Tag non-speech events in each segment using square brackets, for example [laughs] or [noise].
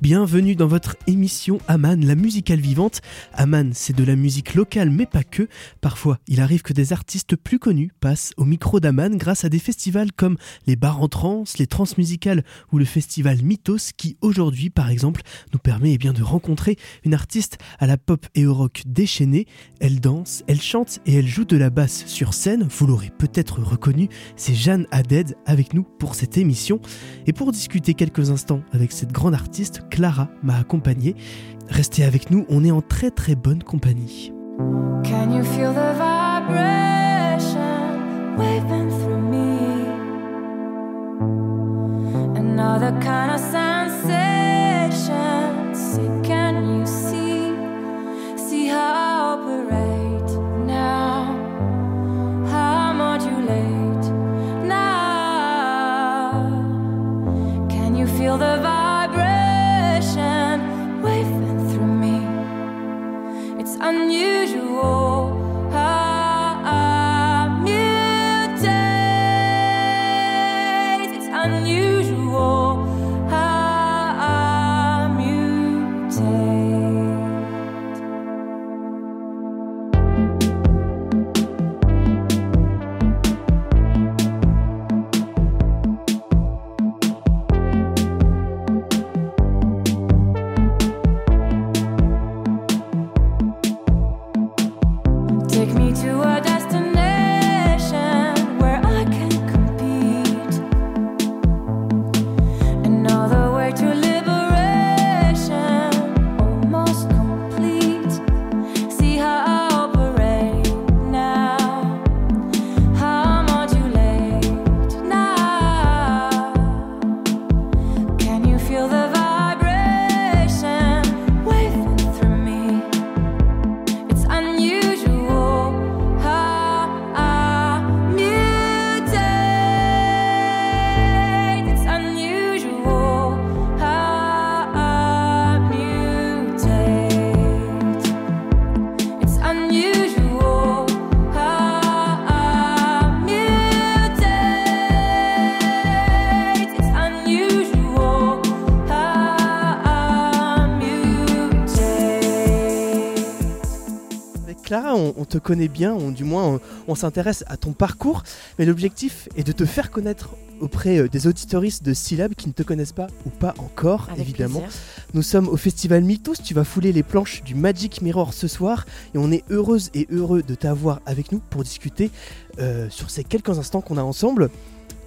Bienvenue dans votre émission Aman, la musicale vivante. Aman, c'est de la musique locale, mais pas que. Parfois, il arrive que des artistes plus connus passent au micro d'Aman grâce à des festivals comme les bars en trans, les transmusicales ou le festival Mythos qui aujourd'hui, par exemple, nous permet eh bien, de rencontrer une artiste à la pop et au rock déchaînée. Elle danse, elle chante et elle joue de la basse sur scène. Vous l'aurez peut-être reconnu, c'est Jeanne Haddad avec nous pour cette émission. Et pour discuter quelques instants avec cette grande artiste, Clara m'a accompagné. Restez avec nous, on est en très très bonne compagnie. Can you feel the vibration waving through me? Another kind of sensation. Say, can you see? See how I operate now? How modulate now? Can you feel the vibration unusual te connaît bien, on- du moins on, on s'intéresse à ton parcours, mais l'objectif est de te faire connaître auprès euh, des auditoristes de Syllab qui ne te connaissent pas ou pas encore, Avec évidemment. plaisir. Nous sommes au festival Mythos, tu vas fouler les planches du Magic Mirror ce soir et on est heureuse et heureux de t'avoir avec nous pour discuter euh, sur ces quelques instants qu'on a ensemble.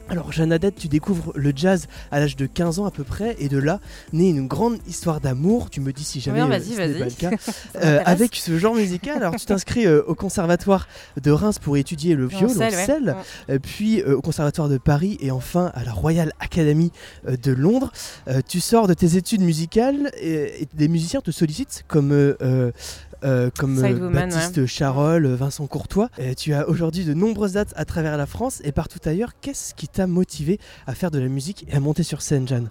Alors Jeanne Haddad, tu découvres le jazz à l'âge de 15 ans à peu près et de là naît une grande histoire d'amour, tu me dis si jamais Oui, euh, vas-y, ce n'est vas-y. pas le cas, [laughs] Euh, avec ce genre musical. Alors tu t'inscris euh, au conservatoire de Reims pour étudier le ouais. euh, puis au conservatoire de Paris et enfin à la Royal Academy de Londres. Tu sors de tes études musicales et, et des musiciens te sollicitent comme euh, comme euh, Baptiste Charol, Vincent Courtois. Euh, tu as aujourd'hui de nombreuses dates à travers la France et partout ailleurs. Qu'est-ce qui motivé à faire de la musique et à monter sur scène, Jeanne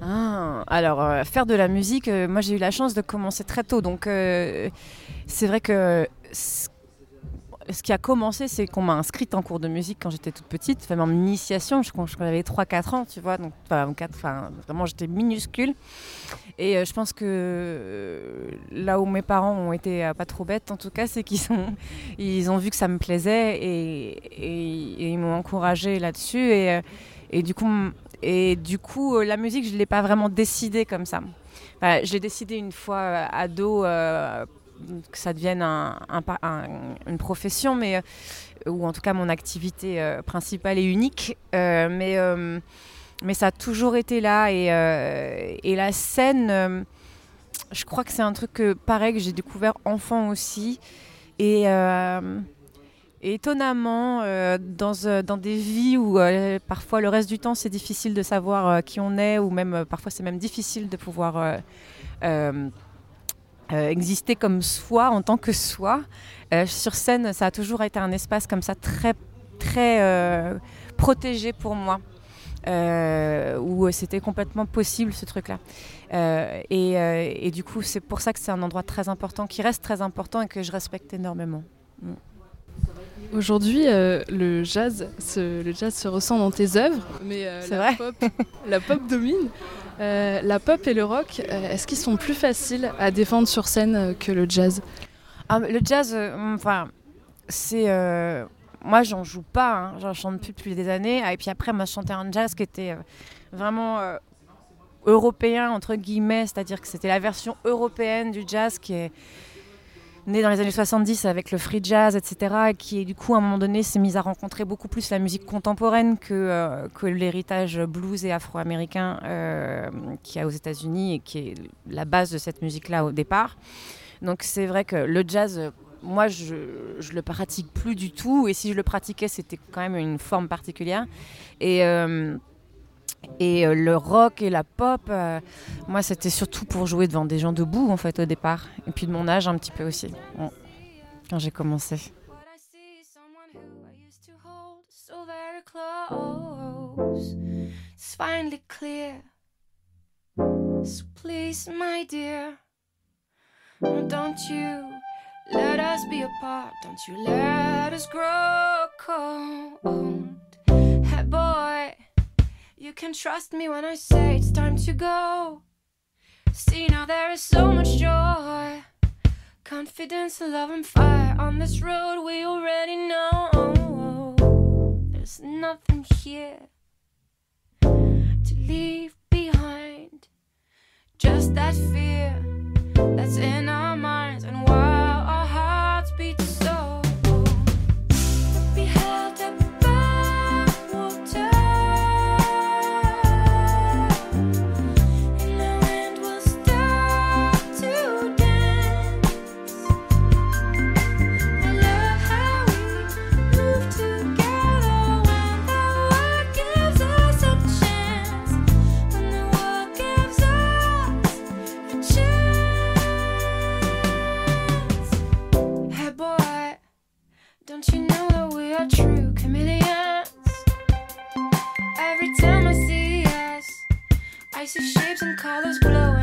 Ah, alors, euh, faire de la musique, euh, moi j'ai eu la chance de commencer très tôt. Donc, euh, c'est vrai que ce qui a commencé, c'est qu'on m'a inscrite en cours de musique quand j'étais toute petite. Enfin, mon initiation, je, quand j'avais 3-4 ans, tu vois. Donc, enfin, vraiment, j'étais minuscule. Et euh, je pense que euh, là où mes parents ont été euh, pas trop bêtes, en tout cas, c'est qu'ils ont, ils ont vu que ça me plaisait et, ils m'ont encouragée là-dessus. Et, du coup, et du coup, la musique, je ne l'ai pas vraiment décidée comme ça. Enfin, je l'ai décidé une fois ado que ça devienne une profession, mais, euh, ou en tout cas mon activité euh, principale et unique. Euh, mais, mais ça a toujours été là. Et, et la scène, je crois que c'est un truc que, pareil, que j'ai découvert enfant aussi. Et. étonnamment, dans, dans des vies où parfois le reste du temps c'est difficile de savoir qui on est, ou même parfois c'est même difficile de pouvoir euh, exister comme soi, en tant que soi, euh, sur scène ça a toujours été un espace comme ça très, très euh, protégé pour moi. où c'était complètement possible ce truc-là. Et, et du coup, c'est pour ça que c'est un endroit très important, qui reste très important et que je respecte énormément. Aujourd'hui, euh, le jazz, se, le jazz se ressent dans tes œuvres, mais euh, C'est la, vrai. pop, la pop domine. [laughs] Euh, la pop et le rock, euh, est-ce qu'ils sont plus faciles à défendre sur scène euh, que le jazz? Ah, le jazz, euh, enfin, c'est. moi, j'en joue pas, hein, j'en chante plus depuis des années. Ah, Et puis après, moi, je chantais un jazz qui était vraiment européen, entre guillemets, c'est-à-dire que c'était la version européenne du jazz qui est née dans les années 70 avec le free jazz, etc. Et qui, du coup, à un moment donné, s'est mise à rencontrer beaucoup plus la musique contemporaine que, euh, que l'héritage blues et afro-américain euh, qu'il y a aux États-Unis et qui est la base de cette musique-là au départ. Donc c'est vrai que le jazz, moi je, je le pratique plus du tout et si je le pratiquais c'était quand même une forme particulière. Et, euh, et euh, le rock et la pop, euh, moi c'était surtout pour jouer devant des gens debout en fait au départ. Et puis de mon âge un petit peu aussi, quand j'ai commencé. Let us be apart. Don't you let us grow. You can trust me when I say it's time to go. See, now there is so much joy. Confidence, love, and fire on this road we already know. There's nothing here to leave behind. Just that fear that's in our minds, Colors this glow.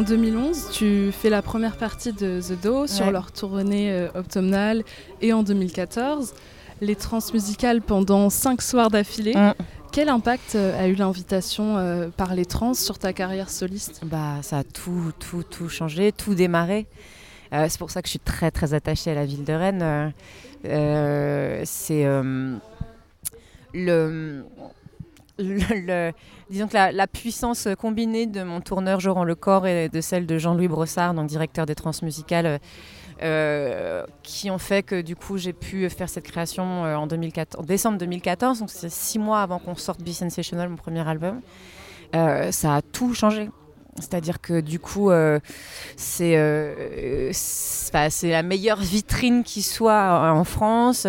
En 2011, tu fais la première partie de The Do sur leur tournée euh, automnale et en 2014, les transmusicales pendant cinq soirs d'affilée. Mm. Quel impact euh, a eu l'invitation euh, par les trans sur ta carrière soliste? Bah, ça a tout, tout, tout changé, tout démarré. Euh, c'est pour ça que je suis très, très attachée à la ville de Rennes. C'est le disons que la, puissance combinée de mon tourneur Joran Lecor et de celle de Jean-Louis Brossard, donc directeur des transmusicales, euh, qui ont fait que du coup j'ai pu faire cette création euh, en, 2014, en décembre 2014, donc c'est six mois avant qu'on sorte Be Sensational, mon premier album. Euh, ça a tout changé. C'est-à-dire que du coup, c'est la meilleure vitrine qui soit en France.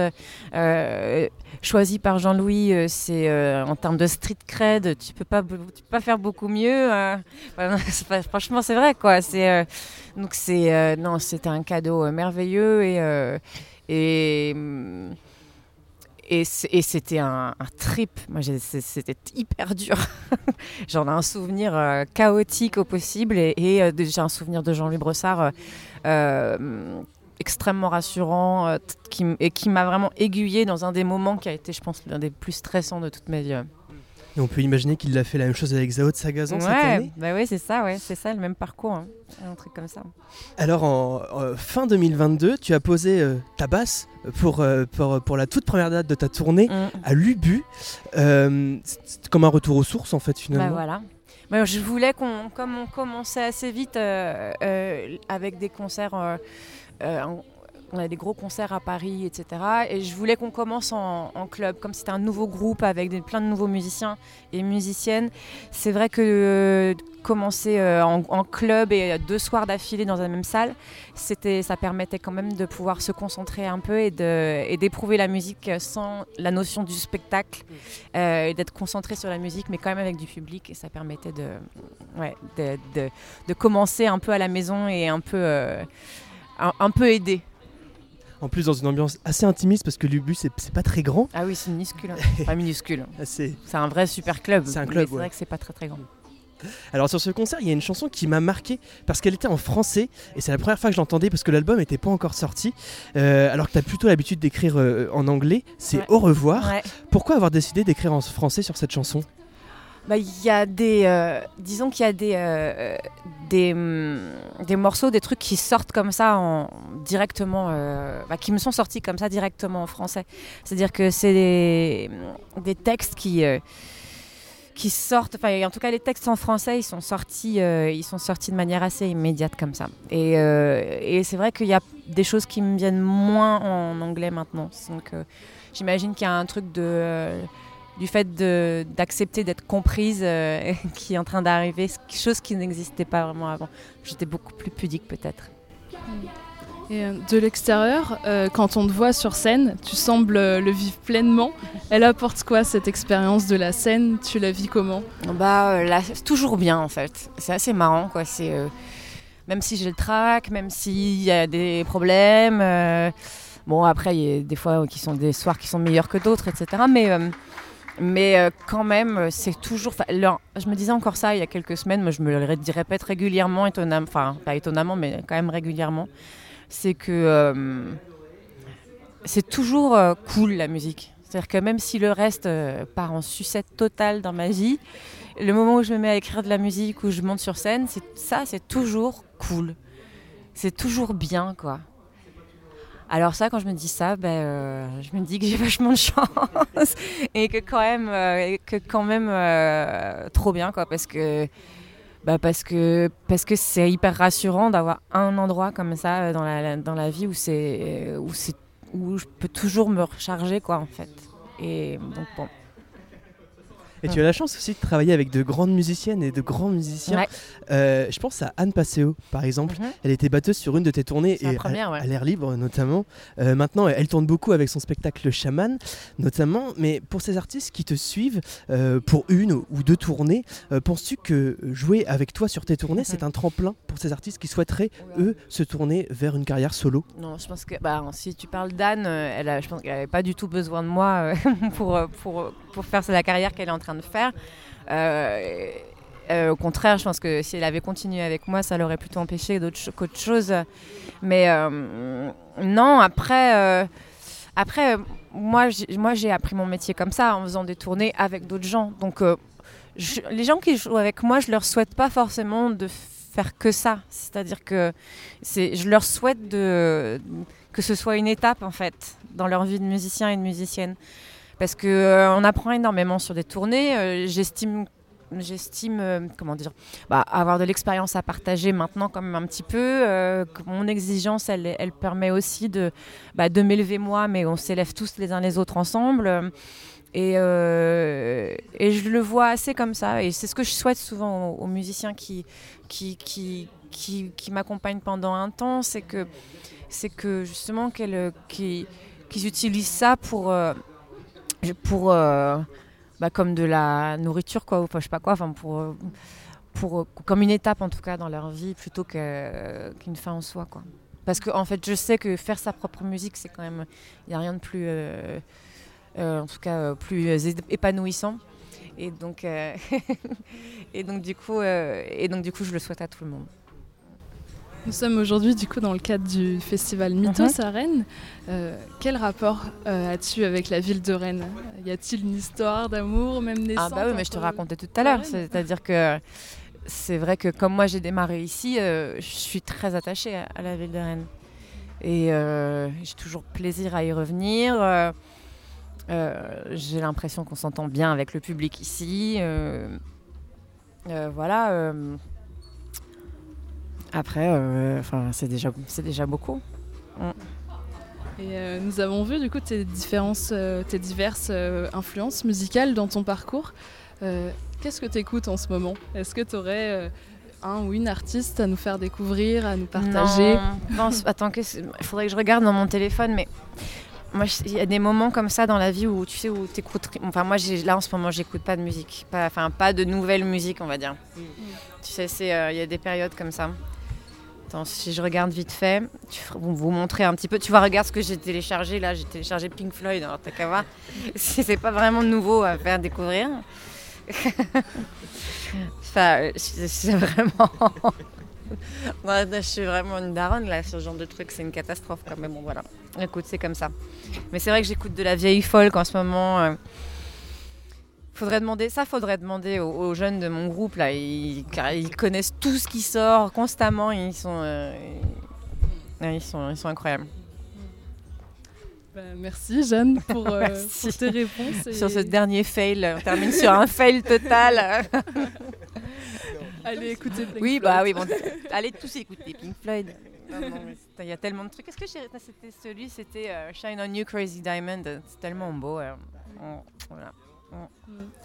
Choisi par Jean-Louis, euh, c'est euh, en termes de street cred, tu peux pas, tu peux pas faire beaucoup mieux. pas- franchement, c'est vrai quoi. Euh, donc c'est non, c'était un cadeau merveilleux et et hum, et c'était un, trip. C'était hyper dur. [laughs] J'en ai un souvenir chaotique au possible et, et, j'ai un souvenir de Jean-Louis Brossard extrêmement rassurant euh, qui et qui m'a vraiment aiguillé dans un des moments qui a été, je pense, l'un des plus stressants de toute ma vie. Et on peut imaginer qu'il a fait la même chose avec Zao de Sagazan cette année. bah oui, c'est ça, ouais, c'est ça, le même parcours, hein. un truc comme ça. Alors en fin 2022, tu as posé euh, ta basse pour, euh, pour, pour la toute première date de ta tournée Mm. à Lubu. Euh, c'est comme un retour aux sources en fait Bah finalement. voilà. Bah, je voulais qu'on, comme on commençait assez vite avec des concerts, on- on a des gros concerts à Paris, etc. Et je voulais qu'on commence en, club, comme c'était un nouveau groupe avec des, plein de nouveaux musiciens et musiciennes. C'est vrai que euh, commencer euh, en, club et deux soirs d'affilée dans la même salle, c'était, ça permettait quand même de pouvoir se concentrer un peu et, d'éprouver la musique sans la notion du spectacle euh, et d'être concentré sur la musique, mais quand même avec du public. Et ça permettait de, ouais, de, commencer un peu à la maison et un peu, euh, un, un peu aidé. En plus dans une ambiance assez intimiste parce que Lubu c'est pas très grand. Ah oui, c'est minuscule. hein. [laughs] Pas minuscule. Assez... C'est un vrai super club. C'est un club, C'est ouais. vrai que c'est pas très très grand. [laughs] Alors sur ce concert, il y a une chanson qui m'a marqué parce qu'elle était en français et c'est la première fois que je l'entendais parce que l'album n'était pas encore sorti. Euh, alors que tu as plutôt l'habitude d'écrire euh, en anglais, c'est Ouais. Au revoir. Ouais. Pourquoi avoir décidé d'écrire en français sur cette chanson? Bah, y a des. euh, disons qu'il y a des, euh, des, hum, des morceaux, des trucs qui sortent comme ça en, directement. euh, bah, qui me sont sortis comme ça directement en français. C'est-à-dire que c'est des, des textes qui. qui sortent, enfin en tout cas les textes en français ils sont sortis, ils sont sortis de manière assez immédiate comme ça. Et, et c'est vrai qu'il y a des choses qui me viennent moins en anglais maintenant. Donc j'imagine qu'il y a un truc de du fait de- d'accepter d'être comprise euh, [laughs] qui est en train d'arriver, quelque chose qui n'existait pas vraiment avant. J'étais beaucoup plus pudique peut-être. Et euh, de l'extérieur, euh, quand on te voit sur scène, tu sembles euh, le vivre pleinement. Elle apporte quoi cette expérience de la scène? Tu la vis comment? Bah euh, là, c'est toujours bien en fait. C'est assez marrant quoi. C'est euh, même si j'ai le trac, même s'il y a des problèmes. euh, bon après, il y a des fois qui sont des soirs qui sont meilleurs que d'autres, etc. Mais euh, mais euh, quand même, euh, c'est toujours. je me disais encore ça il y a quelques semaines, mais je me le ré- répète régulièrement, étonnamment, enfin pas étonnamment, mais quand même régulièrement. C'est que euh, c'est toujours cool la musique. C'est-à-dire que même si le reste part en sucette totale dans ma vie, le moment où je me mets à écrire de la musique, où je monte sur scène, ça, c'est toujours cool. C'est toujours bien, quoi. Alors ça, quand je me dis ça, ben, euh, je me dis que j'ai [laughs] vachement de chance et que quand même, euh, que quand même euh, trop bien, quoi, parce que bah parce que parce que c'est hyper rassurant d'avoir un endroit comme ça dans la dans la vie où c'est où c'est où je peux toujours me recharger, quoi, en fait. Et donc bon. Et tu as la chance aussi de travailler avec de grandes musiciennes et de grands musiciens. Ouais. Euh, je pense à Anne Passeo, par exemple. Mhm. Elle était batteuse sur une de tes tournées et première, à, ouais. à l'air libre notamment. Euh, maintenant, elle tourne beaucoup avec son spectacle Le Chaman, notamment. Mais pour ces artistes qui te suivent euh, pour une ou deux tournées, penses-tu que jouer avec toi sur tes tournées, Mhm. c'est un tremplin pour ces artistes qui souhaiteraient, eux, se tourner vers une carrière solo? Non, je pense que bah, si tu parles d'Anne, elle a, je pense qu'elle n'avait pas du tout besoin de moi [laughs] pour, pour, pour faire la carrière qu'elle est en train de faire. Euh, euh, au contraire, je pense que si elle avait continué avec moi, ça l'aurait plutôt empêché qu'autre chose. Mais euh, non, après, après moi, j'ai- appris mon métier comme ça, en faisant des tournées avec d'autres gens. Donc, les gens qui jouent avec moi, je leur souhaite pas forcément de faire que ça. C'est-à-dire que je leur souhaite que ce soit une étape en fait dans leur vie de musicien et de musicienne. Parce que euh, apprend énormément sur des tournées. Euh, j'estime j'estime euh, comment dire bah, avoir de l'expérience à partager maintenant quand même un petit peu euh, mon exigence elle, elle permet aussi de, bah, de m'élever moi mais on s'élève tous les uns les autres ensemble et, et je le vois assez comme ça et c'est ce que je souhaite souvent aux, musiciens qui, qui, qui, qui, m'accompagnent pendant un temps c'est que, que justement qu'ils, qu'ils utilisent ça pour, pour euh, bah, comme de la nourriture, quoi, ou je sais pas quoi, enfin, pour, pour, comme une étape en tout cas dans leur vie plutôt qu'une fin en soi. Quoi. Parce que en fait, je sais que faire sa propre musique, c'est quand même, il n'y a rien de plus, euh, euh, en tout cas, euh, plus euh, épanouissant. Et donc, [laughs] et donc du coup, et donc du coup, je le souhaite à tout le monde. Nous sommes aujourd'hui du coup dans le cadre du festival Mythos Mhm. à Rennes. Euh, quel rapport euh, as-tu avec la ville de Rennes? Y a-t-il une histoire d'amour, même naissante Ah bah oui, mais je te racontais tout à l'heure. C'est-à-dire que c'est vrai que comme moi j'ai démarré ici, euh, je suis très attachée à, à la ville de Rennes. Et j'ai toujours plaisir à y revenir. J'ai l'impression qu'on s'entend bien avec le public ici. Voilà. Après, euh, enfin, c'est déjà, c'est déjà beaucoup. Et euh, nous avons vu du coup tes, différences, euh, tes diverses euh, influences musicales dans ton parcours. Euh, Qu'est-ce que tu écoutes en ce moment? Est-ce que tu aurais un ou une artiste à nous faire découvrir, à nous partager? Non, non, c- attends, il faudrait que je regarde dans mon téléphone, mais moi, il y a des moments comme ça dans la vie où tu sais où t'écoutes. Enfin, moi, là en ce moment, j'écoute pas de musique, pas, enfin, pas de nouvelle musique, on va dire. Tu sais, euh, il y a des périodes comme ça. Si je regarde vite fait, vous vous montrer un petit peu. Tu vois, regarde ce que j'ai téléchargé. Là, j'ai téléchargé Pink Floyd. Alors, t'as qu'à voir. [laughs] C'est pas vraiment nouveau à faire découvrir. [laughs] enfin, c'est vraiment. [laughs] Je suis vraiment une daronne là, ce genre de truc, c'est une catastrophe quand même. Bon, voilà. Écoute, c'est comme ça. Mais c'est vrai que j'écoute de la vieille folk en ce moment. euh. Faudrait demander, ça faudrait demander aux, aux jeunes de mon groupe là, ils, car ils connaissent tout ce qui sort constamment, ils sont, euh, ils, sont, ils sont incroyables. Bah, Merci Jeanne pour, euh, [laughs] Merci. pour tes réponses. et- Sur ce dernier fail, on termine sur un fail total. [laughs] Allez écouter Pink oui, Floyd. bah oui, bon, allez tous écouter Pink Floyd. Il y a tellement de trucs. Est-ce que c'était celui, c'était euh, Shine on You Crazy Diamond. C'est tellement beau. euh. On- voilà.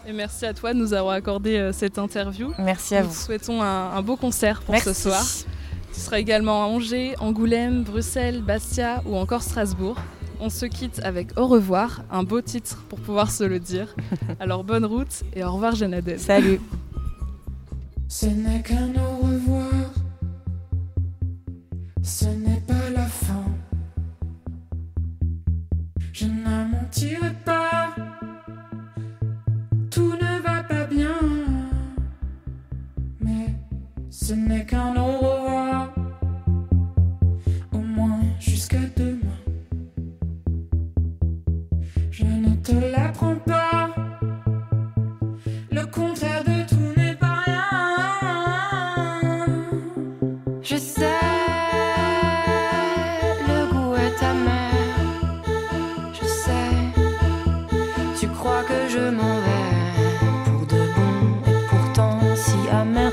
Et merci à toi de nous avoir accordé euh, cette interview. Merci à Nous vous. te souhaitons un, un beau concert pour Merci. ce soir. Tu seras également à Angers, Angoulême, Bruxelles, Bastia ou encore Strasbourg. On se quitte avec Au revoir, un beau titre pour pouvoir se le dire. [laughs] Alors bonne route et au revoir Janadel. Salut. Ce n'est qu'un au revoir,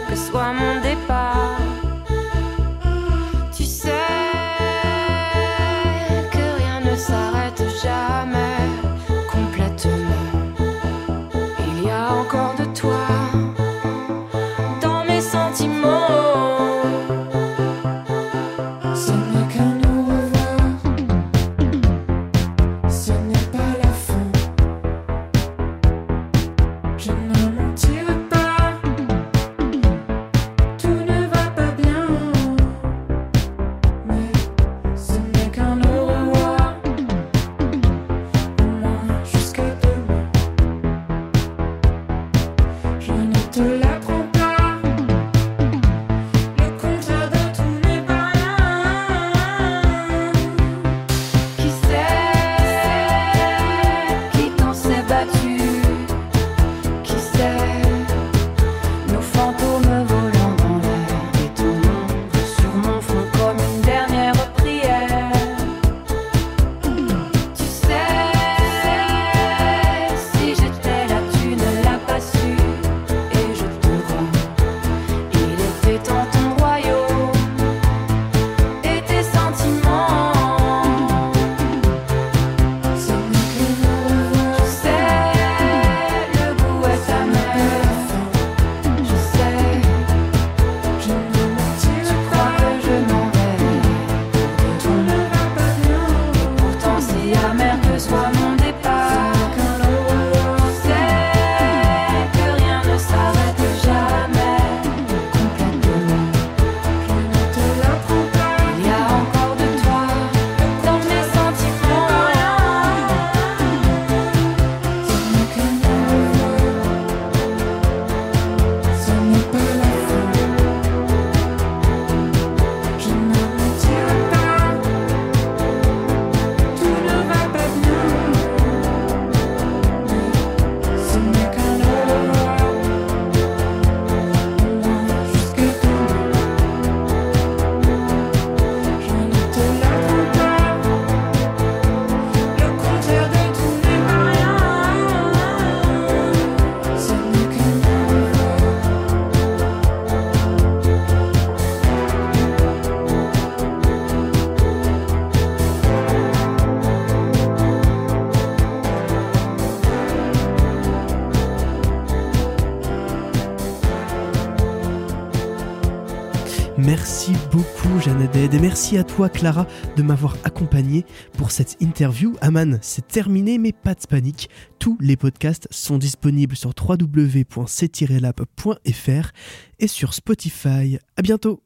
que soit mon départ, à toi, Clara, de m'avoir accompagné pour cette interview. Aman, c'est terminé, mais pas de panique. Tous les podcasts sont disponibles sur www.c-lab.fr et sur Spotify. À bientôt!